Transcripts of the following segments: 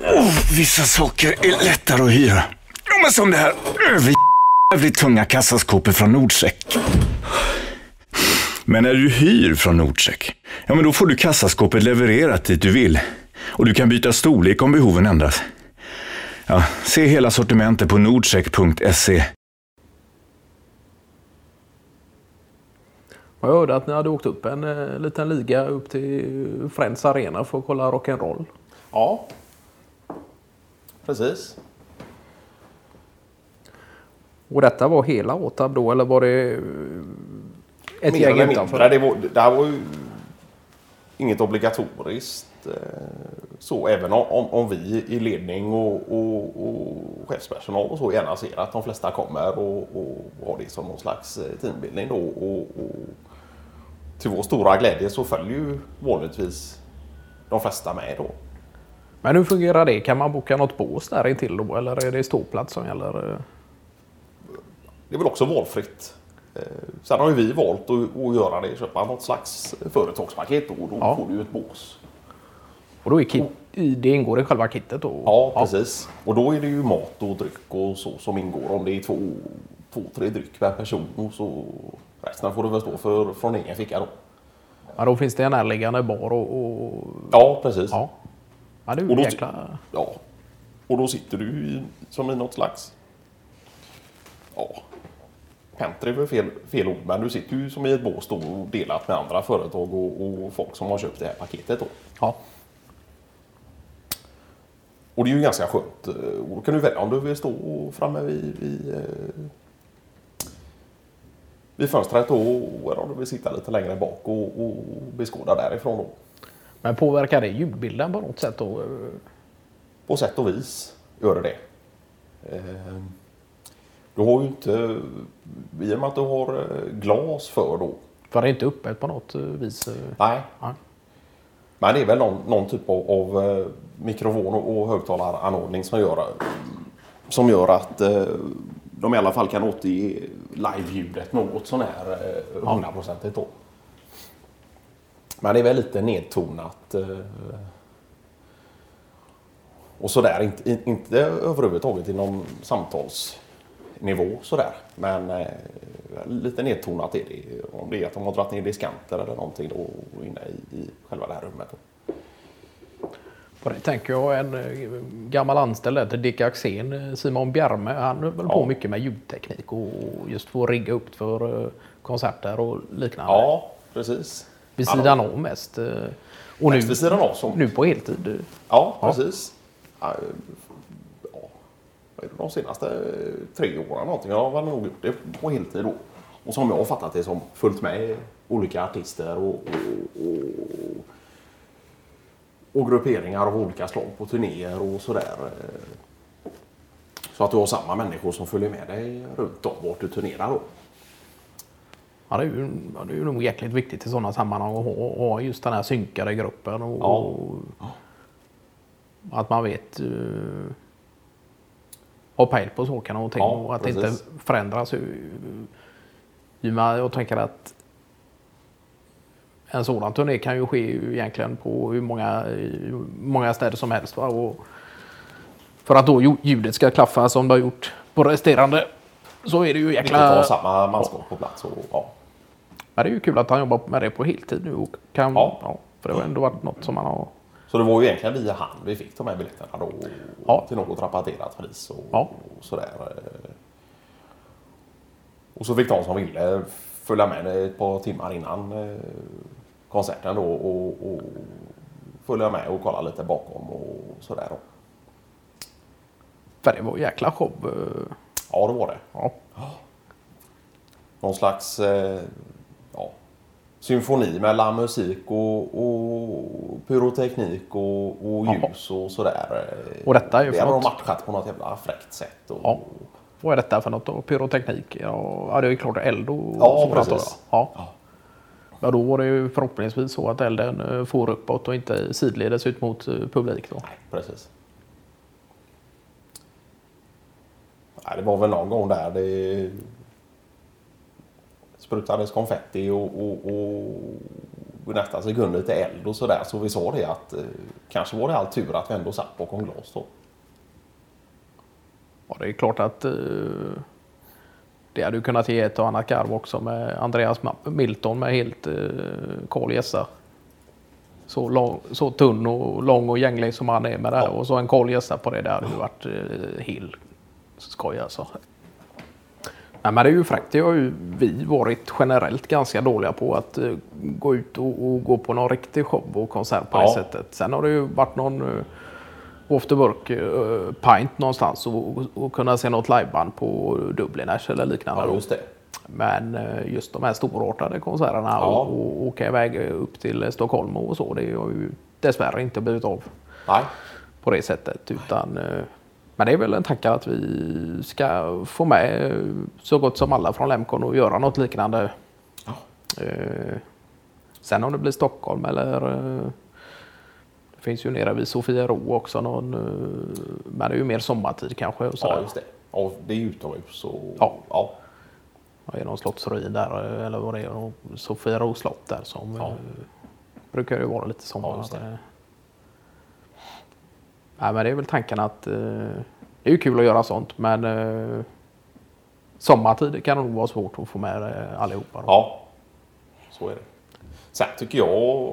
Oh, vissa saker är lättare att hyra. Ja, men som det här överjävligt tunga kassaskåpet från Nordcheck. Men när du hyr från Nordcheck, ja men då får du kassaskåpet levererat dit du vill. Och du kan byta storlek om behoven ändras. Ja, se hela sortimentet på nordcheck.se. Jag hörde att ni hade åkt upp en eh, liten liga upp till Friends Arena för att kolla rock'n'roll. Ja, precis. Och detta var hela Åtab då eller var det eh, ett Mer gäng utanför? mindre. Det, var, det här var ju inget obligatoriskt. eh, Så även om, om, om vi i ledning och, och, och chefspersonal och så gärna ser att de flesta kommer och, och har det som någon slags eh, teambildning då. Och, och till vår stora glädje så följer ju vanligtvis de flesta med då. Men hur fungerar det? Kan man boka något bås där intill då eller är det ståplats som gäller? eh? Det är väl också valfritt. Eh, Sen har ju vi valt att, göra det, köpa något slags företagspaket och då Ja. får du ett bås. Och då är kit, det ingår i själva kittet då? Ja, precis. Och då är det ju mat och dryck och så som ingår. Om det är två, två tre dryck per person och så resten får du väl stå för från egen ficka då. Ja, då finns det en närliggande bar och... och Ja, precis. ja. Ja, är Och då- jäkla... Ja. Och då sitter du i, som i något slags... Ja. Pentry är fel, fel ord, men du sitter ju som i ett bås då och delat med andra företag och, och folk som har köpt det här paketet då. Ja. Och det är ju ganska skönt. Eh, Och då kan du välja om du vill stå framme vid, vid, eh, vid fönstret då, eller om du vill sitta lite längre bak och, och beskåda därifrån då. Men påverkar det ljudbilden på något sätt då? På sätt och vis gör det det. Eh, Du har ju inte, i och med att du har eh, glas för då. För det är inte öppet på något eh, vis? eh. Nej. Nej. Men det är väl någon, någon typ av, av mikrofon och, högtalaranordning som gör, som gör att de i alla fall kan återge live-ljudet något sånär hundraprocentigt då. Men det är väl lite nedtonat. Eh, och sådär, inte, in- inte överhuvudtaget inom samtalsnivå sådär. Men eh, lite nedtonat är det. Om det är att de har dragit ner diskanter eller någonting då inne i, i själva det här rummet. På det tänker jag en eh, gammal anställd där till Dick Axén, Simon Bjarme, han höll på Ja. mycket med ljudteknik och just få rigga upp för konserter och liknande. Ja, precis. Vid Ja, sidan om mest. eh, Och nu, Mest vid av som... nu på heltid. eh. Ja, Ja. precis. Ja, ja, vad är det, de senaste eh, tre åren någonting. Jag har nog gjort det på heltid då. Och som jag har fattat det som följt med olika artister och, och, och, och grupperingar av olika slag på turnéer och sådär. eh. Så att du har samma människor som följer med dig runt om vart du turnerar då. Ja, det, är ju, det är ju nog jäkligt viktigt i sådana sammanhang att ha, ha just den här synkade gruppen. Och, Ja. och att man vet uh, ha pejl på sakerna och ting Ja, och att det precis. inte förändras. ju med- Jag tänker att en sådan turné kan ju ske egentligen på hur många, hur många städer som helst. Va? Och för att då ju- ljudet ska klaffa som det har gjort på resterande så är det ju Viktigt att ha jäkla... samma manskap på plats. Och, ja. Ja, det är ju kul att han jobbar med det på heltid nu. Och kan, Ja. ja. för det har ändå varit något som man har... Så det var ju egentligen via han vi fick de här biljetterna då. Ja. Till något rabatterat pris och, Ja. och sådär. Och så fick de som ville följa med ett par timmar innan eh, konserten då och, och följa med och kolla lite bakom och sådär. Då. För det var jäkla show. eh, Ja, det var det. Ja. Någon slags eh, symfoni mellan musik och, och pyroteknik och, och ljus och sådär. Och detta är ju det för har de matchat på något jävla fräckt sätt. Och, Ja. Vad är detta för något då? Pyroteknik? Ja, det är ju klart eld och Ja, precis. Ja. Ja. ja, då var det ju förhoppningsvis så att elden eh, får uppåt och inte sidledes ut mot eh, publik då. Nej, precis. Nej, det var väl någon gång där det sprutades konfetti och, och, och nästa sekund lite eld och sådär. Så vi sa det att eh, kanske var det all tur att vi ändå satt bakom glas då. Ja, det är klart att eh, det hade ju kunnat ge ett och annat garv också med Andreas Milton med helt eh, gässa. Så, lång, så tunn och lång och gänglig som han är med det här. Ja. Och så en gässa på det. Det hade ju varit eh, helt skoj alltså. Nej, men det är ju fräckt. Det har ju vi varit generellt ganska dåliga på att eh, gå ut och, och gå på någon riktig show och konsert på det Ja. sättet. Sen har det ju varit någon uh, off the work uh, pint någonstans och, och, och kunna se något liveband på Dubliners eller liknande. Ja, just det. Men just de här storartade konserterna Ja. och, och åka iväg upp till Stockholm och så, det har ju dessvärre inte blivit av Nej, på det sättet. Utan, men det är väl en tanke att vi ska få med eh, så gott som alla från Lemcon och göra något liknande. Ja. Eh, sen om det blir Stockholm eller eh, det finns ju nere vid Sofiero också någon, men det är ju mer sommartid kanske. Och ja, just det. Ja, det är utomhus. Och, Ja. ja. Det är någon slottsruin där eller vad det är. Sofiero slott där som Ja. brukar ju vara lite sommar. Ja, Nej, men det är väl tanken att eh, det är kul att göra sånt men eh, sommartid kan nog vara svårt att få med eh, allihopa. Då. Ja, så är det. Sen tycker jag,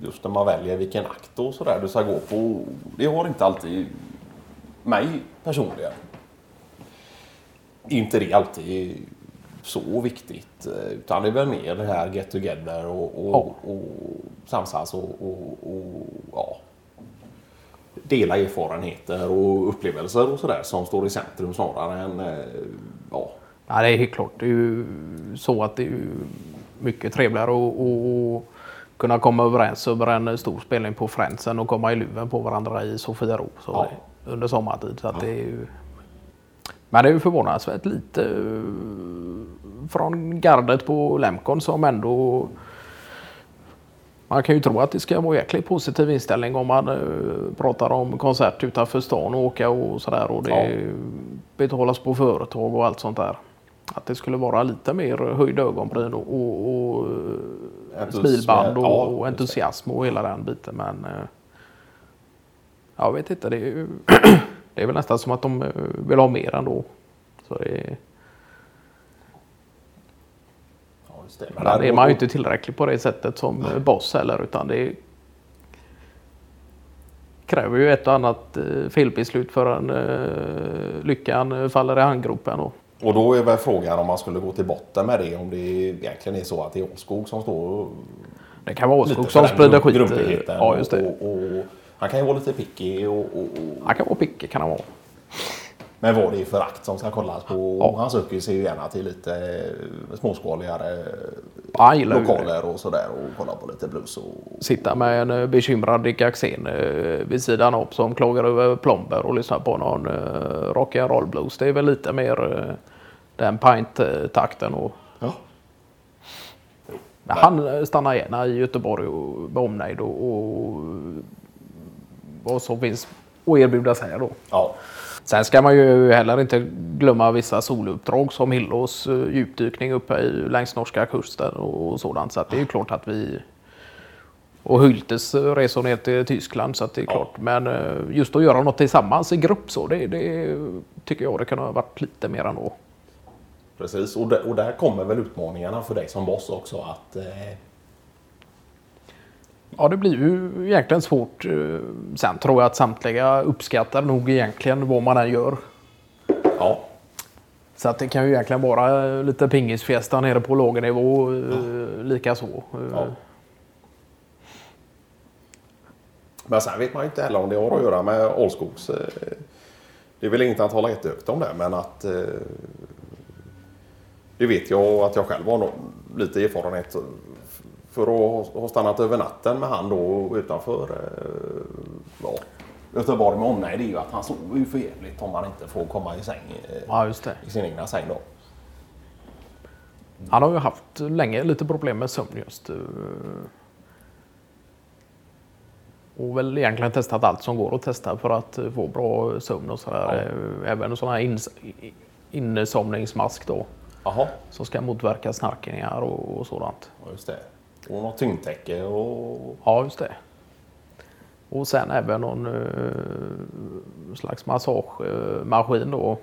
just när man väljer vilken akt och sådär du ska gå på, det har inte alltid mig personligen. Inte det alltid så viktigt. eh, Utan det är väl mer det här get together och, och, och samsas och, och, och ja, dela erfarenheter och upplevelser och sådär som står i centrum snarare än eh, ja, Ja, det är helt klart. Det är ju så att det är mycket trevligare att, kunna komma överens över en stor spelning på än att komma i luven på varandra i Sofiero Ja. under sommartid. Så att det är ju... Men det är ju förvånansvärt lite från gardet på Lemcon som ändå man kan ju tro att det ska vara jäkligt positiv inställning om man eh, pratar om konsert utanför stan och åka och sådär och det betalas på företag och allt sånt där. Att det skulle vara lite mer höjda ögonbryn och, och, och eh, Entusiasm- smilband och, ja, och entusiasm och hela den biten. Men eh, jag vet inte, det är, ju, det är väl nästan som att de vill ha mer ändå. Så det är, ja just det. men där är man ju inte tillräcklig på det sättet som boss heller utan det kräver ju ett och annat eh, felbeslut förrän eh, lyckan faller i handgropen. Och, Och då är väl frågan om man skulle gå till botten med det. Om det egentligen är så att det är Åskog som står det kan vara Åskog som sprider skit. eh. Ja, just det. Och, och, och, han kan ju vara lite picky och, Han kan vara picky kan han vara. Men vad det är för akt som ska kollas på. Ja. Han söker sig ju gärna till lite eh, småskaligare Ja, det. lokaler och sådär och kolla på lite blues. Och, Sitta med en eh, bekymrad Dick Axén eh, vid sidan av som klagar över plomber och lyssna på någon eh, rock'n'roll blues. Det är väl lite mer eh, den pint-takten. Och, ja. men han eh, stannar gärna i Göteborg och med omnejd och, och vad som finns att erbjuda sig här då. ja. Sen ska man ju heller inte glömma vissa soluppdrag som Hillås eh, djupdykning uppe i, längs norska kusten och, sådant. Så att det är ju klart att vi... Och Hyltes eh, resor ner till Tyskland så att det är klart. Men eh, just att göra något tillsammans i grupp så det, det tycker jag det kunde ha varit lite mer ändå. Precis, och, där, och där kommer väl utmaningarna för dig som boss också. att eh, Ja, det blir ju egentligen svårt. eh, Sen tror jag att samtliga uppskattar nog egentligen vad man än gör. Ja, Så att det kan ju egentligen vara eh, lite pingisfjästa nere på låg nivå eh, lika så. Ja. Men sen vet man ju inte heller om det har att göra med Ålskogs... Det är väl inget att tala jättehögt om det, men att... Det vet jag att jag själv har lite erfarenhet för att ha- stannat över natten med han då utanför eh, ja, Göteborg med omnejd. Det är ju att han sover ju för jävligt om han inte får komma i säng eh, Ja, just det. i sin egna säng då. Han har ju haft länge lite problem med sömn just. eh, Och väl egentligen testat allt som går att testa för att få bra sömn och sådär. Eh, Även sådana här insomningsmask då. Jaha, Som ska motverka snarkningar och, och sådant. ja, just det. Och något tyngdtäcke och... Ja, just det. Och sen även någon eh, slags massagemaskin då.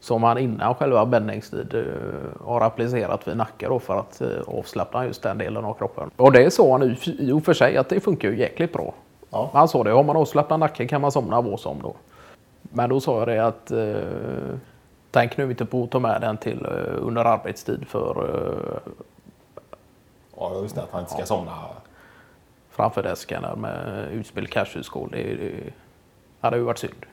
Som man innan själva bändningstid eh, har applicerat vid nacken då för att eh, avslappna just den delen av kroppen. Och det sa han i- och för sig att det funkar ju jäkligt bra. Ja. Han sa det, har man avslappnad nacke kan man somna vad som då. Men då sa jag det att eh, tänk nu inte på att ta med den till eh, under arbetstid för eh, Ja, just det. Att han inte ska somna. framför desken med utspel cashhusskål. Det, det hade ju varit synd.